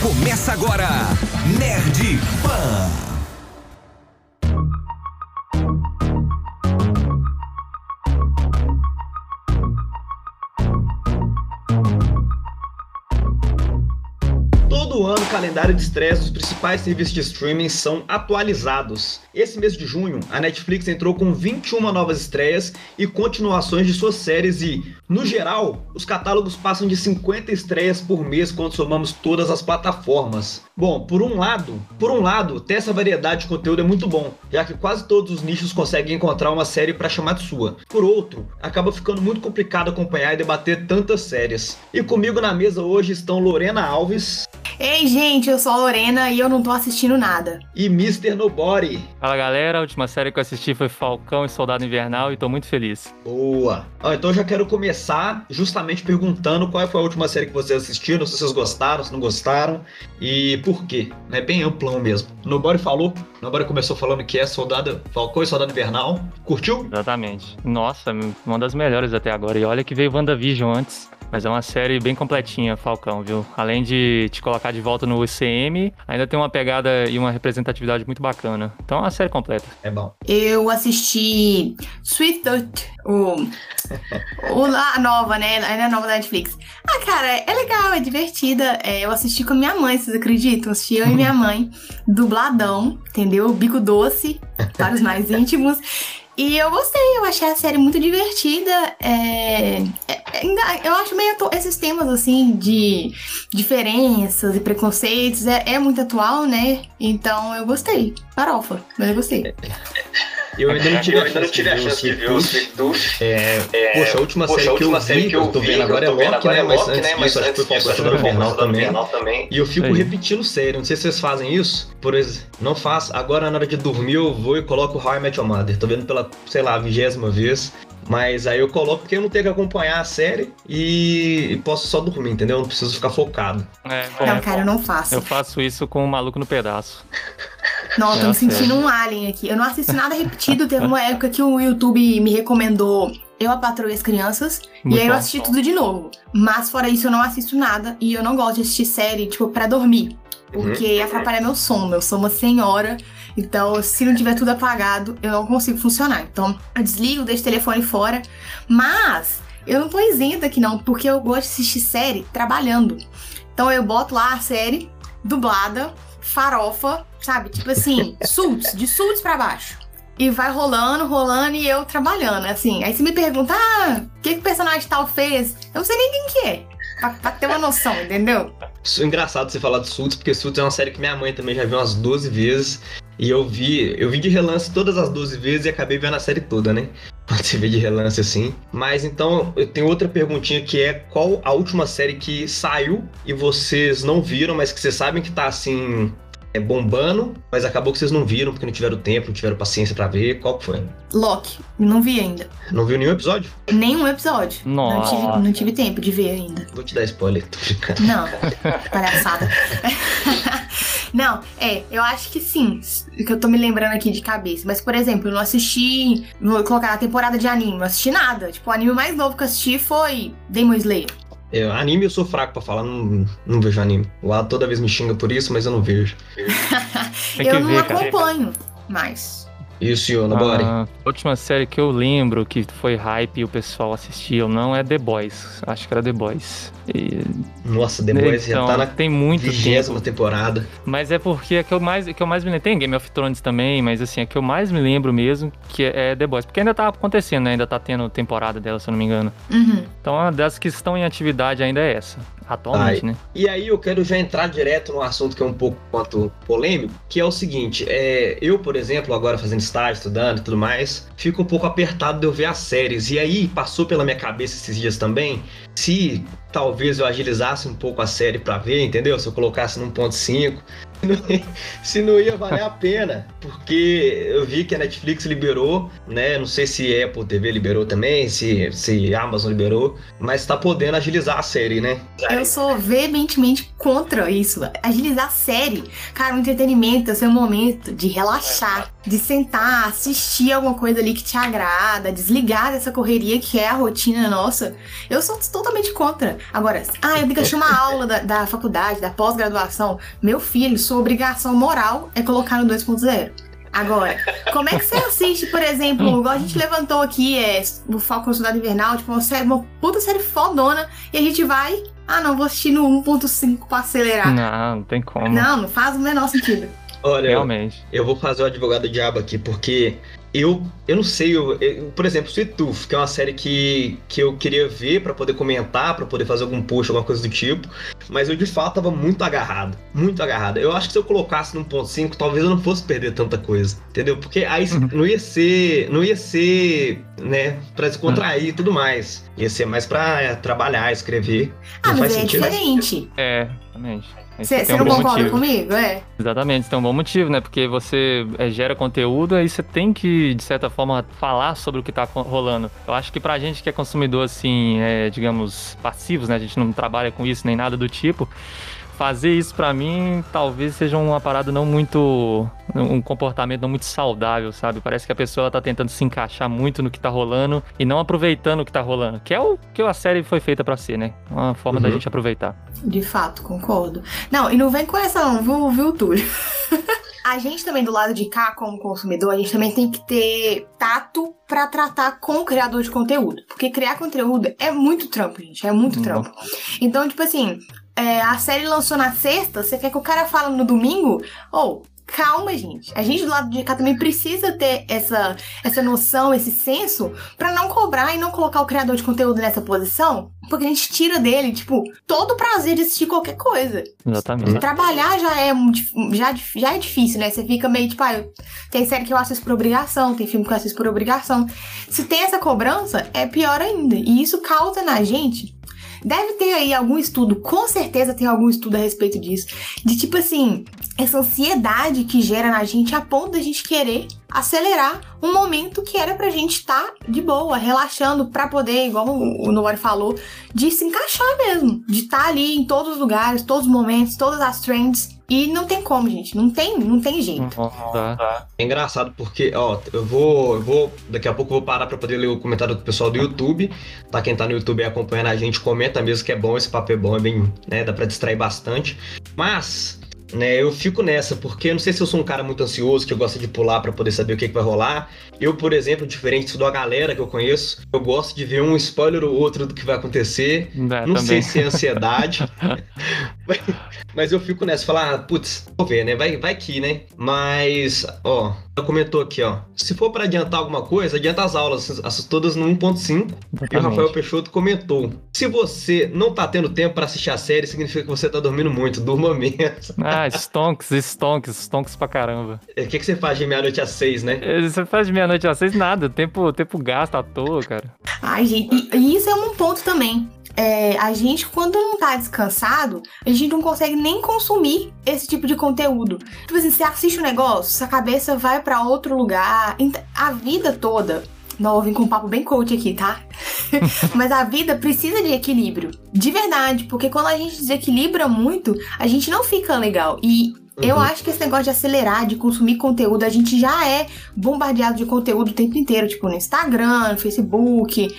Começa agora, Nerd Pan. Calendário de estreia dos principais serviços de streaming são atualizados. Esse mês de junho, a Netflix entrou com 21 novas estreias e continuações de suas séries e, no geral, os catálogos passam de 50 estreias por mês quando somamos todas as plataformas. Bom, por um lado, por um lado, ter essa variedade de conteúdo é muito bom, já que quase todos os nichos conseguem encontrar uma série para chamar de sua. Por outro, acaba ficando muito complicado acompanhar e debater tantas séries. E comigo na mesa hoje estão Lorena Alves. Ei, gente, eu sou a Lorena e eu não tô assistindo nada. E Mr. Nobody. Fala galera, a última série que eu assisti foi Falcão e Soldado Invernal e tô muito feliz. Boa! Ah, então eu já quero começar justamente perguntando qual foi a última série que vocês assistiram, se vocês gostaram, se não gostaram e por quê. É bem amplão mesmo. Nobody falou, Nobody começou falando que é Soldado Falcão e Soldado Invernal. Curtiu? Exatamente. Nossa, uma das melhores até agora. E olha que veio WandaVision antes. Mas é uma série bem completinha, Falcão, viu? Além de te colocar de volta no UCM, ainda tem uma pegada e uma representatividade muito bacana. Então é uma série completa. É bom. Eu assisti Sweet Tooth, o, o a nova, né? Ainda é nova da Netflix. Ah, cara, é legal, é divertida. É, eu assisti com minha mãe, vocês acreditam? Assisti eu e minha mãe, dubladão, entendeu? Bico doce, para os mais íntimos. E eu gostei, eu achei a série muito divertida. É, é, ainda, eu acho meio esses temas assim de diferenças e preconceitos é, é muito atual, né? Então eu gostei. Farofa, mas eu gostei. Eu ainda não tive, eu ainda não tive a chance de ver o Sweet Tooth. É, é, poxa, a última poxa, série, a última que, eu série vi, que eu tô vendo agora é Loki, né? Mas antes né? disso, acho que foi Falcão do Invernal também. também. E eu fico repetindo série. Não sei se vocês fazem isso. Por exemplo, não faço. Agora, na hora de dormir, eu vou e coloco How I Met Your Mother. Tô vendo pela, sei lá, vigésima vez. Mas aí eu coloco porque eu não tenho que acompanhar a série e posso só dormir, entendeu? Eu não preciso ficar focado. É, não, cara, eu não faço. Eu faço isso com o um maluco no pedaço. Não, eu tô me sentindo um alien aqui. Eu não assisto nada repetido. Teve uma época que o YouTube me recomendou Eu, a Patroa e as Crianças. Muito e aí eu assisti bom. tudo de novo. Mas fora isso, eu não assisto nada. E eu não gosto de assistir série, tipo, pra dormir. Porque uhum. atrapalha meu sono. Eu sou uma senhora. Então, se não tiver tudo apagado, eu não consigo funcionar. Então, eu desligo, deixo o telefone fora. Mas, eu não tô isenta aqui não, porque eu gosto de assistir série trabalhando. Então, eu boto lá a série dublada farofa, sabe? Tipo assim, suits, de suits pra baixo. E vai rolando, rolando e eu trabalhando, assim. Aí você me pergunta, ah, o que, que o personagem tal fez? Eu não sei nem quem que é. Pra, pra ter uma noção, entendeu? É engraçado você falar de Suits, porque Suits é uma série que minha mãe também já viu umas 12 vezes. E eu vi, eu vi de relance todas as 12 vezes e acabei vendo a série toda, né? Ser ver de relance assim. Mas então, eu tenho outra perguntinha que é qual a última série que saiu e vocês não viram, mas que vocês sabem que tá assim é, bombando, mas acabou que vocês não viram porque não tiveram tempo, não tiveram paciência para ver. Qual que foi? Loki. Não vi ainda. Não viu nenhum episódio? Nenhum episódio. Nossa. Não tive, não tive tempo de ver ainda. Vou te dar spoiler, tô brincando. Não, palhaçada. não, é, eu acho que sim. Que eu tô me lembrando aqui de cabeça. Mas, por exemplo, eu não assisti. Vou colocar a temporada de anime. Não assisti nada. Tipo, o anime mais novo que eu assisti foi Demon Slayer. Eu, anime eu sou fraco pra falar, não, não vejo anime. O Lado toda vez me xinga por isso, mas eu não vejo. eu não ver, acompanho mais. Isso, Yona, bora. A última série que eu lembro que foi hype e o pessoal assistiu não é The Boys. Acho que era The Boys. E... Nossa, The Boys então, já tá na tem muito vigésima temporada. Mas é porque é que eu mais, que eu mais me lembro. Tem Game of Thrones também, mas assim, é que eu mais me lembro mesmo que é The Boys. Porque ainda tá acontecendo, né? Ainda tá tendo temporada dela, se eu não me engano. Uhum. Então, uma das que estão em atividade ainda é essa atualmente, Ai. né? E aí eu quero já entrar direto no assunto que é um pouco quanto polêmico, que é o seguinte, é, eu, por exemplo, agora fazendo estágio, estudando e tudo mais, fico um pouco apertado de eu ver as séries. E aí passou pela minha cabeça esses dias também, se talvez eu agilizasse um pouco a série para ver, entendeu? Se eu colocasse num ponto 5, se não ia valer a pena, porque eu vi que a Netflix liberou, né? Não sei se Apple TV liberou também, se, se Amazon liberou, mas tá podendo agilizar a série, né? Eu sou veementemente contra isso. Agilizar a série. Cara, o entretenimento é o seu momento de relaxar, de sentar, assistir alguma coisa ali que te agrada, desligar dessa correria que é a rotina nossa. Eu sou totalmente contra. Agora, ah, eu tenho que achar uma aula da, da faculdade, da pós-graduação. Meu filho, sua obrigação moral é colocar no 2.0. Agora, como é que você assiste, por exemplo, igual a gente levantou aqui, é, o Falcão Soldado Invernal, tipo, uma, série, uma puta série fodona, e a gente vai, ah não, vou assistir no 1.5 pra acelerar. Não, não tem como. Não, não faz o menor sentido. Olha, Realmente. Eu, eu vou fazer o advogado diabo aqui, porque eu, eu não sei, eu, eu, por exemplo, Sweet Tooth, que é uma série que, que eu queria ver para poder comentar, para poder fazer algum post, alguma coisa do tipo, mas eu de fato tava muito agarrado, muito agarrado. Eu acho que se eu colocasse no 1.5, talvez eu não fosse perder tanta coisa, entendeu? Porque aí uhum. não ia ser, não ia ser, né, para descontrair e tudo mais. Ia ser mais para trabalhar, escrever. Ah, não mas é sentido. diferente. É, exatamente. Você um não concorda motivo. comigo? É. Exatamente, tem um bom motivo, né? Porque você é, gera conteúdo e você tem que, de certa forma, falar sobre o que tá rolando. Eu acho que pra gente que é consumidor, assim, é, digamos, passivos, né? A gente não trabalha com isso nem nada do tipo fazer isso para mim talvez seja uma parada não muito. um comportamento não muito saudável, sabe? Parece que a pessoa tá tentando se encaixar muito no que tá rolando e não aproveitando o que tá rolando. Que é o que a série foi feita para ser, né? Uma forma uhum. da gente aproveitar. De fato, concordo. Não, e não vem com essa, não, viu, viu Túlio? a gente também, do lado de cá, como consumidor, a gente também tem que ter tato para tratar com o criador de conteúdo. Porque criar conteúdo é muito trampo, gente. É muito trampo. Então, tipo assim, é, a série lançou na sexta, você quer que o cara fale no domingo? Ou, oh, calma, gente. A gente do lado de cá também precisa ter essa, essa noção, esse senso, para não cobrar e não colocar o criador de conteúdo nessa posição, porque a gente tira dele, tipo, todo o prazer de assistir qualquer coisa. Exatamente. Trabalhar já é, já, já é difícil, né? Você fica meio tipo, ah, tem série que eu assisto por obrigação, tem filme que eu assisto por obrigação. Se tem essa cobrança, é pior ainda. E isso causa na gente Deve ter aí algum estudo, com certeza tem algum estudo a respeito disso, de tipo assim, essa ansiedade que gera na gente a ponto da gente querer acelerar um momento que era pra gente estar tá de boa, relaxando, pra poder, igual o Nori falou, de se encaixar mesmo, de estar tá ali em todos os lugares, todos os momentos, todas as trends. E não tem como, gente. Não tem, não tem jeito. Tá. É engraçado porque, ó, eu vou, eu vou. Daqui a pouco eu vou parar pra poder ler o comentário do pessoal do YouTube. Tá? Quem tá no YouTube acompanhando a gente, comenta mesmo que é bom, esse papo é bom, é bem, né? Dá pra distrair bastante. Mas né? Eu fico nessa, porque eu não sei se eu sou um cara muito ansioso, que gosta de pular para poder saber o que, que, vai rolar. Eu, por exemplo, diferente da galera que eu conheço, eu gosto de ver um spoiler ou outro do que vai acontecer. É, não também. sei se é ansiedade. mas eu fico nessa, falar, ah, putz, vou ver, né? Vai, vai que, né? Mas, ó, comentou aqui, ó. Se for para adiantar alguma coisa, adianta as aulas, as todas no 1.5. E o Rafael Peixoto comentou: se você não tá tendo tempo para assistir a série, significa que você tá dormindo muito, durma menos. Ah, stonks, stonks, stonks pra caramba. O que, que você faz de meia-noite às seis, né? É, você faz de meia-noite às seis nada, tempo, tempo gasto à toa, cara. Ai, gente, e isso é um ponto também é, a gente, quando não tá descansado, a gente não consegue nem consumir esse tipo de conteúdo. Tipo assim, você assiste um negócio, sua cabeça vai para outro lugar. A vida toda. Não, eu vim com um papo bem coach aqui, tá? Mas a vida precisa de equilíbrio. De verdade, porque quando a gente desequilibra muito, a gente não fica legal. E eu uhum. acho que esse negócio de acelerar, de consumir conteúdo, a gente já é bombardeado de conteúdo o tempo inteiro, tipo no Instagram, no Facebook,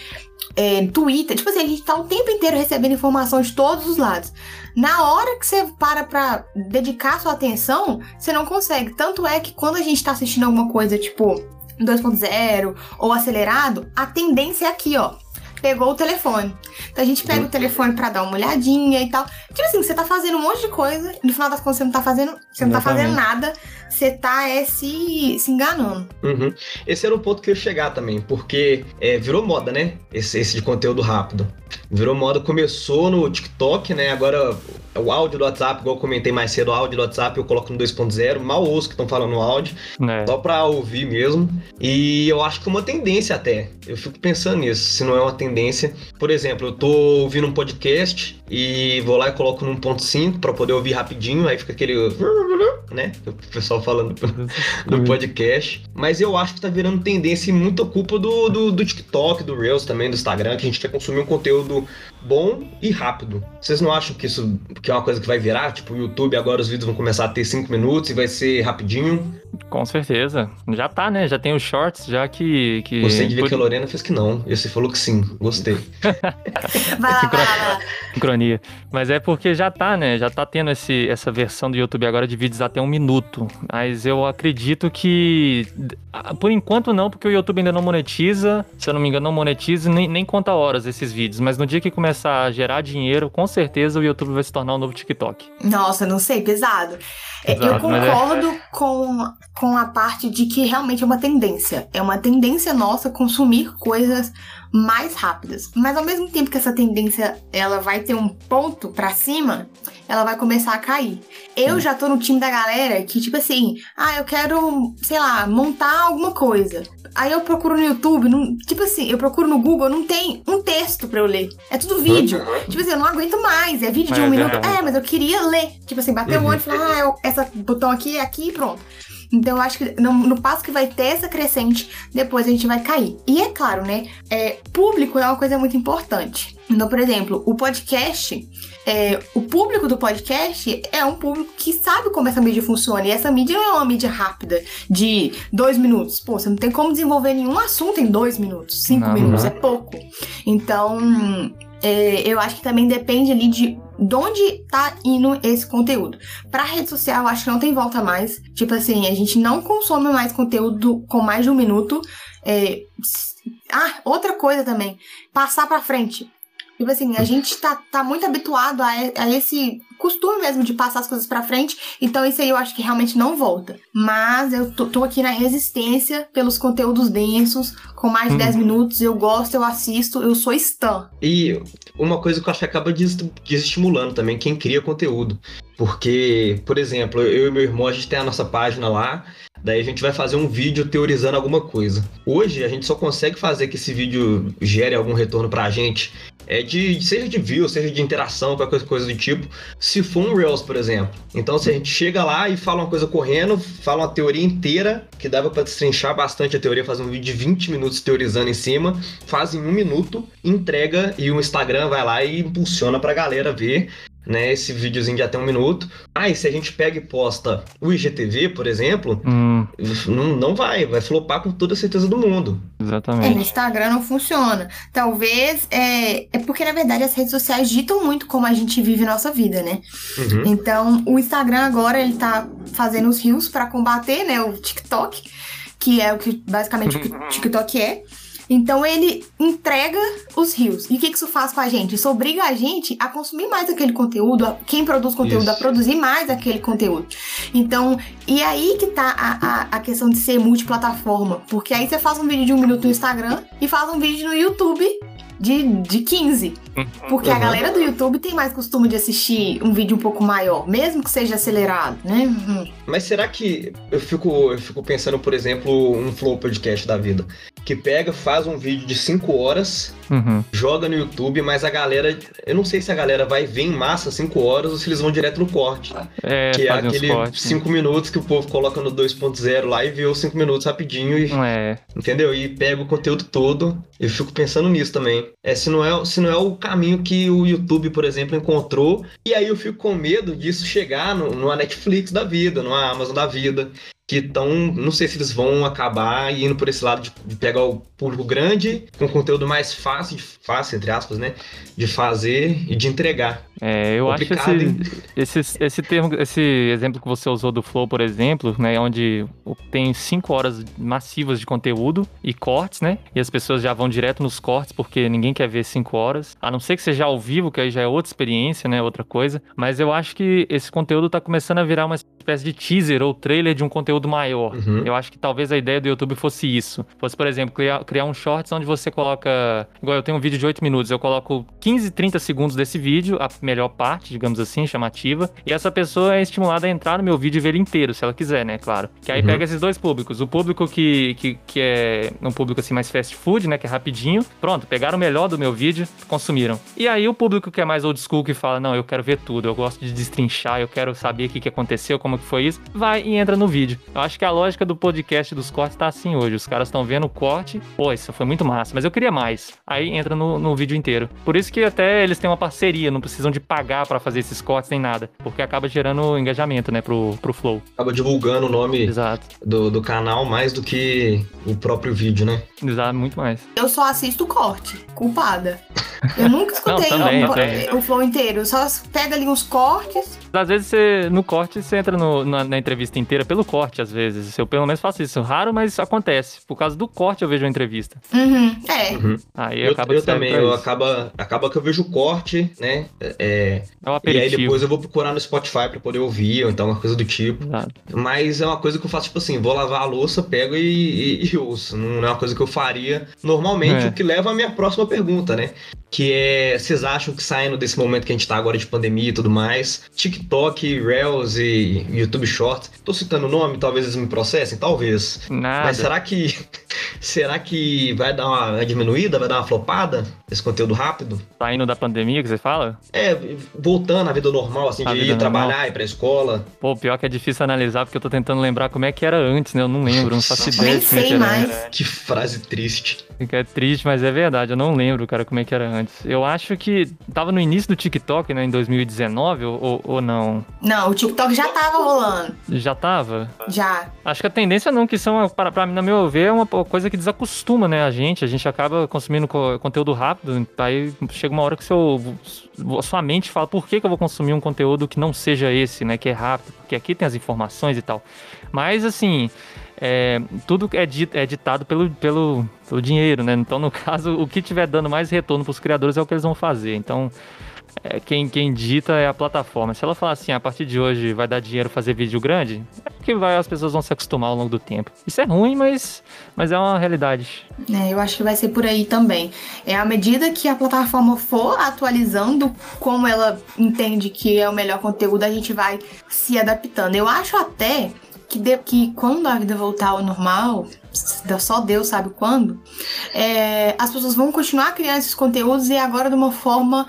é, Twitter. Tipo assim, a gente tá o tempo inteiro recebendo informação de todos os lados. Na hora que você para pra dedicar sua atenção, você não consegue. Tanto é que quando a gente tá assistindo alguma coisa, tipo 2.0 ou acelerado, a tendência é aqui, ó pegou o telefone. Então a gente pega o telefone para dar uma olhadinha e tal. Tipo assim, você tá fazendo um monte de coisa, no final das contas você não tá fazendo, você não tá fazendo nada, você tá é, se, se enganando. Uhum. Esse era o ponto que eu ia chegar também, porque é, virou moda, né? Esse, esse de conteúdo rápido. Virou moda, começou no TikTok, né? Agora o áudio do WhatsApp, igual eu comentei mais cedo, o áudio do WhatsApp eu coloco no 2.0, mal ouço que estão falando no áudio, é. só pra ouvir mesmo. E eu acho que é uma tendência até. Eu fico pensando nisso, se não é uma tendência. Por exemplo, eu tô ouvindo um podcast e vou lá e coloco no 1.5 para poder ouvir rapidinho, aí fica aquele. né? O pessoal falando do podcast. Mas eu acho que tá virando tendência e muita culpa do, do, do TikTok, do Reels também, do Instagram, que a gente quer consumir um conteúdo bom e rápido. Vocês não acham que isso que é uma coisa que vai virar? Tipo, o YouTube agora os vídeos vão começar a ter 5 minutos e vai ser rapidinho? Com certeza. Já tá, né? Já tem os shorts, já que. que... Gostei de ver Por... que a Lorena fez que não. E você falou que sim. Gostei. Sincronia. Mas é porque já tá, né? Já tá tendo esse, essa versão do YouTube agora de vídeos até um minuto. Mas eu acredito que. Por enquanto não, porque o YouTube ainda não monetiza. Se eu não me engano, não monetiza nem, nem conta horas esses vídeos. Mas no dia que começar a gerar dinheiro, com certeza o YouTube vai se tornar um novo TikTok. Nossa, não sei, pesado. É, Exato, eu é concordo é... com, com a parte de que realmente é uma tendência. É uma tendência nossa consumir coisas mais rápidas. Mas ao mesmo tempo que essa tendência ela vai ter um ponto para cima, ela vai começar a cair. Eu hum. já tô no time da galera que, tipo assim, ah, eu quero, sei lá, montar alguma coisa. Aí eu procuro no YouTube, não, tipo assim, eu procuro no Google, não tem um texto pra eu ler. É tudo vídeo. Uhum. Tipo assim, eu não aguento mais. É vídeo de um é minuto. É, mas eu queria ler. Tipo assim, bater o uhum. olho e falar, ah, eu, essa botão aqui é aqui e pronto. Então eu acho que no, no, passo que vai ter essa crescente, depois a gente vai cair. E é claro, né? É, público é uma coisa muito importante. Então, por exemplo, o podcast, é, o público do podcast é um público que sabe como essa mídia funciona. E essa mídia não é uma mídia rápida, de dois minutos. Pô, você não tem como desenvolver nenhum assunto em dois minutos. Cinco não, minutos não. é pouco. Então, é, eu acho que também depende ali de de onde tá indo esse conteúdo. Pra rede social, acho que não tem volta mais. Tipo assim, a gente não consome mais conteúdo com mais de um minuto. É... Ah, outra coisa também. Passar pra frente. Tipo assim, a gente tá, tá muito habituado a, a esse costume mesmo de passar as coisas para frente, então isso aí eu acho que realmente não volta. Mas eu tô, tô aqui na resistência pelos conteúdos densos, com mais de 10 uhum. minutos, eu gosto, eu assisto, eu sou stan. E uma coisa que eu acho que acaba desestimulando também quem cria conteúdo. Porque, por exemplo, eu e meu irmão, a gente tem a nossa página lá, daí a gente vai fazer um vídeo teorizando alguma coisa. Hoje a gente só consegue fazer que esse vídeo gere algum retorno pra gente é de seja de view, seja de interação, qualquer coisa do tipo, se for um Reels, por exemplo. Então, se a gente chega lá e fala uma coisa correndo, fala uma teoria inteira, que dava para destrinchar bastante a teoria, fazer um vídeo de 20 minutos teorizando em cima, faz em um minuto, entrega e o Instagram vai lá e impulsiona pra galera ver né? Esse videozinho de até um minuto. Ah, e se a gente pega e posta o IGTV, por exemplo, hum. não, não vai, vai flopar com toda a certeza do mundo. Exatamente. É, no Instagram não funciona. Talvez é, é porque, na verdade, as redes sociais ditam muito como a gente vive nossa vida, né? Uhum. Então, o Instagram agora, ele tá fazendo os rios para combater, né, o TikTok, que é o que basicamente o TikTok é. Então ele entrega os rios. E o que isso faz com a gente? Isso obriga a gente a consumir mais aquele conteúdo, quem produz conteúdo, isso. a produzir mais aquele conteúdo. Então, e aí que tá a, a, a, questão de ser multiplataforma. Porque aí você faz um vídeo de um minuto no Instagram e faz um vídeo no YouTube de, de 15. Porque uhum. a galera do YouTube tem mais costume de assistir um vídeo um pouco maior, mesmo que seja acelerado, né? Uhum. Mas será que eu fico, eu fico pensando, por exemplo, um Flow Podcast da vida? Que pega, faz um vídeo de 5 horas, uhum. joga no YouTube, mas a galera. Eu não sei se a galera vai ver em massa 5 horas ou se eles vão direto no corte. É, que é aquele 5 minutos que o povo coloca no 2.0 lá e vê os 5 minutos rapidinho e. É. Entendeu? E pega o conteúdo todo. Eu fico pensando nisso também. É, se não é, se não é o caminho que o YouTube, por exemplo, encontrou. E aí eu fico com medo disso chegar no, numa Netflix da vida, numa Amazon da vida que estão, não sei se eles vão acabar indo por esse lado de, pegar o público grande com conteúdo mais fácil, fácil entre aspas, né, de fazer e de entregar. É, eu Complicado, acho esse, esse, esse termo, esse exemplo que você usou do Flow, por exemplo, né, onde tem cinco horas massivas de conteúdo e cortes, né, e as pessoas já vão direto nos cortes porque ninguém quer ver cinco horas, a não ser que seja ao vivo, que aí já é outra experiência, né, outra coisa, mas eu acho que esse conteúdo está começando a virar uma espécie de teaser ou trailer de um conteúdo conteúdo maior. Uhum. Eu acho que talvez a ideia do YouTube fosse isso. Fosse, por exemplo, criar, criar um shorts onde você coloca. Igual eu tenho um vídeo de 8 minutos, eu coloco 15, 30 segundos desse vídeo, a melhor parte, digamos assim, chamativa. E essa pessoa é estimulada a entrar no meu vídeo e ver ele inteiro, se ela quiser, né? Claro. Que aí uhum. pega esses dois públicos. O público que, que, que é um público assim mais fast food, né? Que é rapidinho. Pronto, pegaram o melhor do meu vídeo, consumiram. E aí o público que é mais old school, que fala, não, eu quero ver tudo, eu gosto de destrinchar, eu quero saber o que, que aconteceu, como que foi isso, vai e entra no vídeo. Eu acho que a lógica do podcast dos cortes tá assim hoje. Os caras estão vendo o corte, pô, isso foi muito massa, mas eu queria mais. Aí entra no, no vídeo inteiro. Por isso que até eles têm uma parceria, não precisam de pagar para fazer esses cortes nem nada. Porque acaba gerando engajamento, né, pro, pro Flow. Acaba divulgando o nome Exato. Do, do canal mais do que o próprio vídeo, né? Exato, muito mais. Eu só assisto corte, culpada. Eu nunca escutei não, também, o, o, flow inteiro. Eu só pega ali uns cortes. Às vezes você, no corte, você entra no, na, na, entrevista inteira pelo corte, às vezes. Eu pelo menos faço isso. Raro, mas acontece. Por causa do corte eu vejo a entrevista. Uhum, é. Uhum. Aí eu, acaba eu também, eu acaba, acaba que eu vejo o corte, né? É, é um e aí depois eu vou procurar no Spotify pra poder ouvir, ou então uma coisa do tipo. Exato. Mas é uma coisa que eu faço, tipo assim, vou lavar a louça, pego e, e, e ouço. Não é uma coisa que eu faria normalmente, é. o que leva à minha próxima pergunta, né? Que é, vocês acham que saindo desse momento que a gente tá agora de pandemia e tudo mais, TikTok, Reels e YouTube Shorts, tô citando o nome, talvez eles me processem, talvez. Nada. Mas será que será que vai dar uma diminuída, vai dar uma flopada esse conteúdo rápido? Saindo da pandemia que você fala? É, voltando à vida normal, assim, a de ir trabalhar, ir pra escola. Pô, pior que é difícil analisar, porque eu tô tentando lembrar como é que era antes, né? Eu não lembro, não faço ideia de como é era. Mais. Que frase triste. É triste, mas é verdade, eu não lembro, cara, como é que era antes antes. Eu acho que tava no início do TikTok, né, em 2019, ou, ou não? Não, o TikTok já tava rolando. Já tava? Já. Acho que a tendência não, que são, para, para no meu ver, é uma coisa que desacostuma, né, a gente. A gente acaba consumindo conteúdo rápido, aí chega uma hora que seu, sua mente fala, por que, que eu vou consumir um conteúdo que não seja esse, né, que é rápido? Porque aqui tem as informações e tal. Mas, assim é, tudo é, dit, é ditado pelo, pelo, pelo dinheiro, né? Então, no caso, o que tiver dando mais retorno para os criadores é o que eles vão fazer. Então, é, quem, quem dita é a plataforma. Se ela falar assim, a partir de hoje vai dar dinheiro fazer vídeo grande, é porque vai, as pessoas vão se acostumar ao longo do tempo. Isso é ruim, mas, mas é uma realidade. É, eu acho que vai ser por aí também. É à medida que a plataforma for atualizando como ela entende que é o melhor conteúdo, a gente vai se adaptando. Eu acho até que, de, que quando a vida voltar ao normal, só Deus sabe quando, é, as pessoas vão continuar criando esses conteúdos e agora de uma forma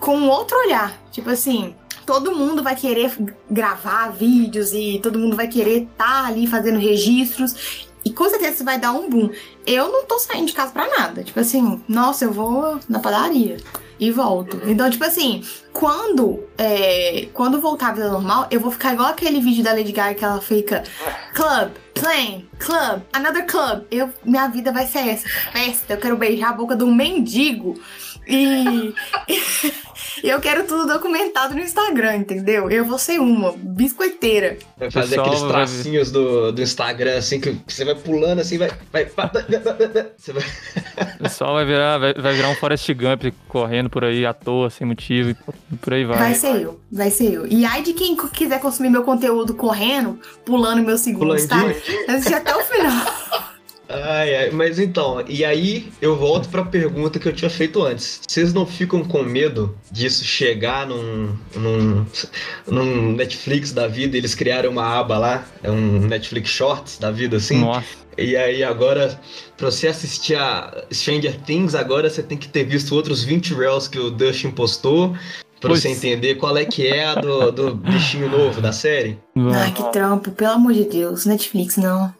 com outro olhar. Tipo assim, todo mundo vai querer gravar vídeos e todo mundo vai querer estar tá ali fazendo registros. E com certeza isso vai dar um boom. Eu não tô saindo de casa pra nada. Tipo assim, nossa, eu vou na padaria e volto. Então, tipo assim, quando é, quando voltar à vida normal, eu vou ficar igual aquele vídeo da Lady Gaga que ela fica club, plane, club, another club. Eu, minha vida vai ser essa, festa. Eu quero beijar a boca um mendigo. E, e eu quero tudo documentado no Instagram, entendeu? Eu vou ser uma biscoiteira. Vai fazer Pessoal, aqueles tracinhos do, do Instagram, assim, que você vai pulando assim, vai. vai, você vai... O pessoal vai virar, vai, vai virar um Forest Gump correndo por aí à toa, sem motivo, e por aí vai. Vai ser eu, vai ser eu. E ai de quem quiser consumir meu conteúdo correndo, pulando meus segundos, tá? Assistir até o final. Ai, ai, mas então, e aí eu volto para a pergunta que eu tinha feito antes. Vocês não ficam com medo disso chegar num, num, num Netflix da vida? Eles criaram uma aba lá, é um Netflix Shorts da vida assim. Nossa. E aí agora, pra você assistir a Stranger Things, agora você tem que ter visto outros 20 reels que o Dustin postou. Pra pois. você entender qual é que é a do, do bichinho novo da série. Ai, que trampo, pelo amor de Deus, Netflix não.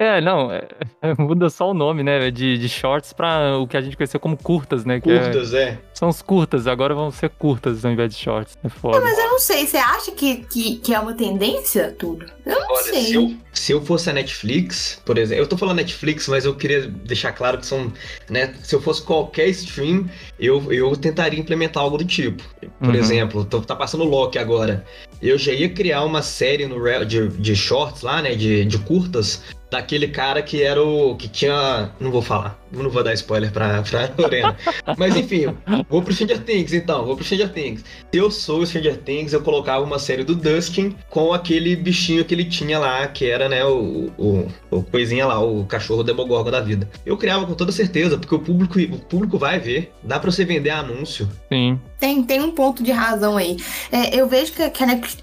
É, não, é, muda só o nome, né? De, de shorts pra o que a gente conheceu como curtas, né? curtas, é, é. São os curtas, agora vão ser curtas ao invés de shorts. É foda. mas eu não sei, você acha que, que, que é uma tendência tudo? Eu não Olha, sei. Se eu, se eu fosse a Netflix, por exemplo, eu tô falando Netflix, mas eu queria deixar claro que são, né? Se eu fosse qualquer stream, eu, eu tentaria implementar algo do tipo. Por uhum. exemplo, tô, tá passando Loki agora. Eu já ia criar uma série no de, de shorts lá, né? De, de curtas daquele cara que era o. que tinha. Não vou falar. Não vou dar spoiler pra, pra Lorena. Mas enfim, vou pro Stranger Things então, vou pro Stranger Things. Se eu sou o Stranger Things, eu colocava uma série do Dustin com aquele bichinho que ele tinha lá, que era, né, o, o, o coisinha lá, o cachorro Demogorgon da vida. Eu criava com toda certeza, porque o público, o público vai ver. Dá pra você vender anúncio. Sim. Tem, tem um ponto de razão aí. É, eu vejo que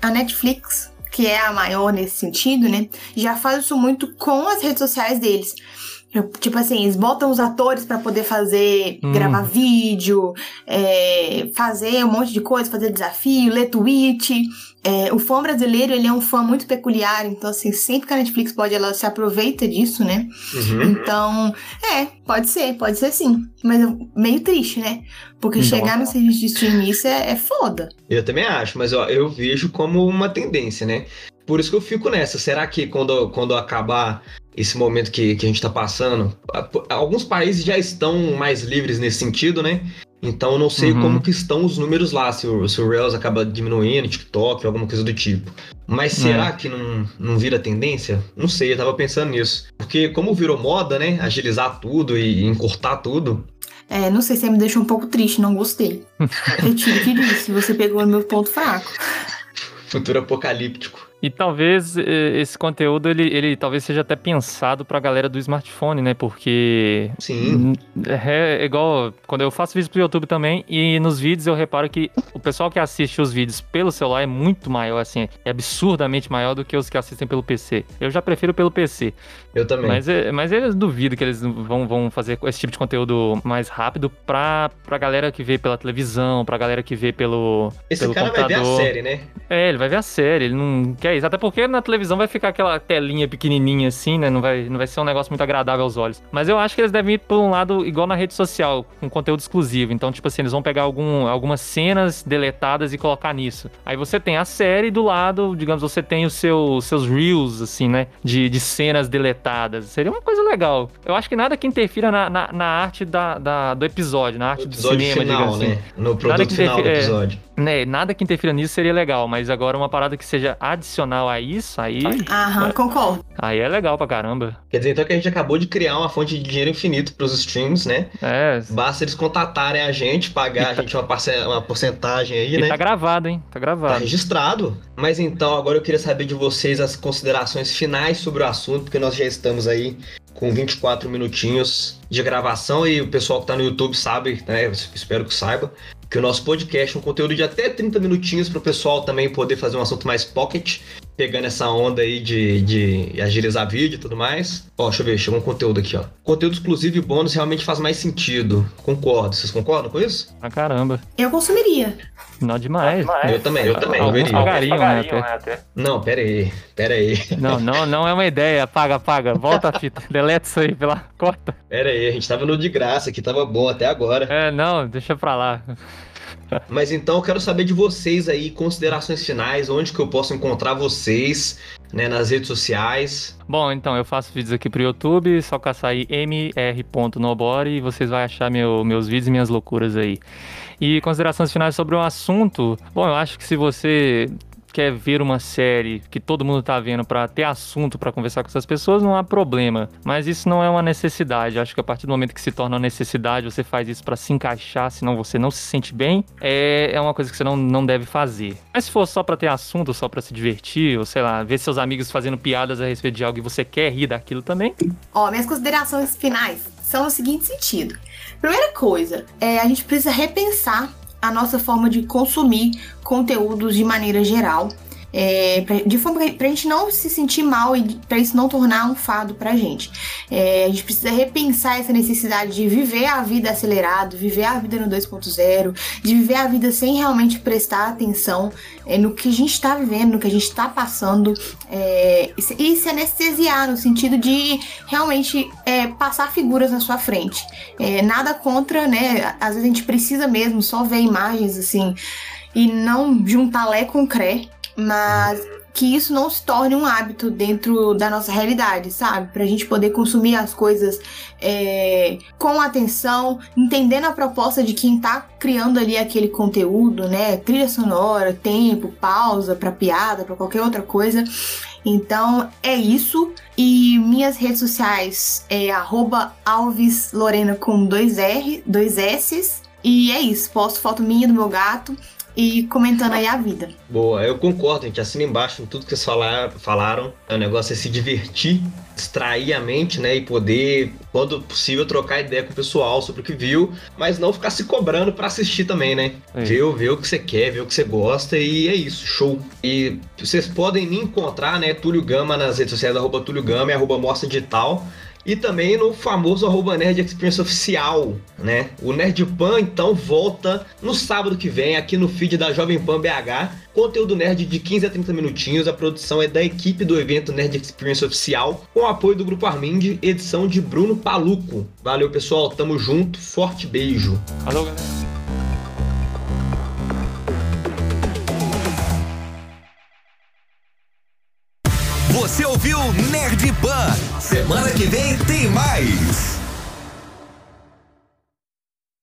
a Netflix que é a maior nesse sentido, né, já faz isso muito com as redes sociais deles. Tipo assim, eles botam os atores para poder fazer, hum. gravar vídeo, é, fazer um monte de coisa, fazer desafio, ler tweet. É, o fã brasileiro, ele é um fã muito peculiar, então assim, sempre que a Netflix pode, ela se aproveita disso, né? Uhum. Então, é, pode ser, pode ser sim. Mas meio triste, né? Porque Nossa. chegar no serviço de streaming, isso é, é foda. Eu também acho, mas ó, eu vejo como uma tendência, né? Por isso que eu fico nessa. Será que quando, quando acabar esse momento que, que a gente está passando. Alguns países já estão mais livres nesse sentido, né? Então eu não sei uhum. como que estão os números lá, se o, se o Reels acaba diminuindo, TikTok, alguma coisa do tipo. Mas é. será que não, não vira tendência? Não sei, eu tava pensando nisso. Porque como virou moda, né? Agilizar tudo e encurtar tudo. É, não sei se me deixou um pouco triste, não gostei. Retiro o que disse, você pegou o meu ponto fraco. Futuro apocalíptico. E talvez eh, esse conteúdo ele, ele talvez seja até pensado para a galera do smartphone, né? Porque Sim. É, é igual quando eu faço vídeos pro YouTube também e nos vídeos eu reparo que o pessoal que assiste os vídeos pelo celular é muito maior, assim, é absurdamente maior do que os que assistem pelo PC. Eu já prefiro pelo PC. Eu também. Mas, é, mas eles duvido que eles vão, vão fazer esse tipo de conteúdo mais rápido pra, pra galera que vê pela televisão, pra galera que vê pelo. Esse pelo cara computador. vai ver a série, né? É, ele vai ver a série, ele não quer isso. Até porque na televisão vai ficar aquela telinha pequenininha assim, né? Não vai, não vai ser um negócio muito agradável aos olhos. Mas eu acho que eles devem ir por um lado igual na rede social, com conteúdo exclusivo. Então, tipo assim, eles vão pegar algum, algumas cenas deletadas e colocar nisso. Aí você tem a série do lado, digamos, você tem os seu, seus reels, assim, né? De, de cenas deletadas. Seria uma coisa legal. Eu acho que nada que interfira na, na, na arte da, da, do episódio, na arte do cinema, final, assim. Né? No produto final do episódio. É, né, nada que interfira nisso seria legal, mas agora uma parada que seja adicional a isso, aí. Aham, concordo. Aí é legal pra caramba. Quer dizer, então que a gente acabou de criar uma fonte de dinheiro infinito pros streams, né? É. Basta eles contatarem a gente, pagar tá... a gente uma, uma porcentagem aí, e né? Tá gravado, hein? Tá gravado. Tá registrado. Mas então, agora eu queria saber de vocês as considerações finais sobre o assunto, porque nós já estamos aí com 24 minutinhos de gravação e o pessoal que tá no YouTube sabe, né? Espero que saiba que o nosso podcast é um conteúdo de até 30 minutinhos para o pessoal também poder fazer um assunto mais pocket, pegando essa onda aí de, de agilizar vídeo e tudo mais. Ó, deixa eu ver, chegou um conteúdo aqui, ó. Conteúdo exclusivo e bônus realmente faz mais sentido. Concordo. Vocês concordam com isso? Ah, caramba. Eu consumiria. Não demais. Não demais. Eu também, eu também. Alguns eu pagariam, né, até. né, até. Não, pera aí, pera aí. Não, não, não é uma ideia. Apaga, apaga. Volta a fita. Deleta isso aí, pela corta. Pera aí, a gente tava no de graça aqui, tava bom até agora. É, não, deixa pra lá. Mas então eu quero saber de vocês aí, considerações finais, onde que eu posso encontrar vocês, né, nas redes sociais. Bom, então eu faço vídeos aqui pro YouTube, só caçar aí mr.nobori e vocês vão achar meu, meus vídeos e minhas loucuras aí. E considerações finais sobre o assunto. Bom, eu acho que se você quer ver uma série que todo mundo tá vendo para ter assunto para conversar com essas pessoas, não há problema. Mas isso não é uma necessidade. Acho que a partir do momento que se torna uma necessidade, você faz isso para se encaixar, senão você não se sente bem, é, é uma coisa que você não, não deve fazer. Mas se for só para ter assunto, só para se divertir, ou sei lá, ver seus amigos fazendo piadas a respeito de algo e você quer rir daquilo também. Ó, minhas considerações finais são no seguinte sentido. Primeira coisa, é, a gente precisa repensar a nossa forma de consumir conteúdos de maneira geral. É, pra, de forma pra, pra gente não se sentir mal e para isso não tornar um fado pra gente. É, a gente precisa repensar essa necessidade de viver a vida acelerado, viver a vida no 2.0, de viver a vida sem realmente prestar atenção é, no que a gente está vivendo, no que a gente está passando é, e se anestesiar no sentido de realmente é, passar figuras na sua frente. É, nada contra, né? Às vezes a gente precisa mesmo só ver imagens assim e não juntar lé com cré mas que isso não se torne um hábito dentro da nossa realidade, sabe? Pra gente poder consumir as coisas é, com atenção, entendendo a proposta de quem tá criando ali aquele conteúdo, né? Trilha sonora, tempo, pausa pra piada, pra qualquer outra coisa. Então é isso. E minhas redes sociais é @alveslorena com dois R, dois S. E é isso. Posto foto minha do meu gato e comentando aí a vida. Boa, eu concordo, gente. Assina embaixo em tudo que vocês falaram. falaram. O negócio é se divertir, distrair a mente, né? E poder, quando possível, trocar ideia com o pessoal sobre o que viu, mas não ficar se cobrando para assistir também, né? É. Ver, ver o que você quer, ver o que você gosta e é isso, show. E vocês podem me encontrar, né? Túlio Gama nas redes sociais, arroba Túlio Gama e arroba Mostra Digital e também no famoso arroba Nerd Experience Oficial, né? O Nerd Pan, então, volta no sábado que vem aqui no feed da Jovem Pan BH. Conteúdo nerd de 15 a 30 minutinhos. A produção é da equipe do evento Nerd Experience Oficial, com apoio do Grupo Armind, edição de Bruno Paluco. Valeu, pessoal. Tamo junto. Forte beijo. Falou, galera. Você ouviu Nerd Pan. Semana que vem tem mais.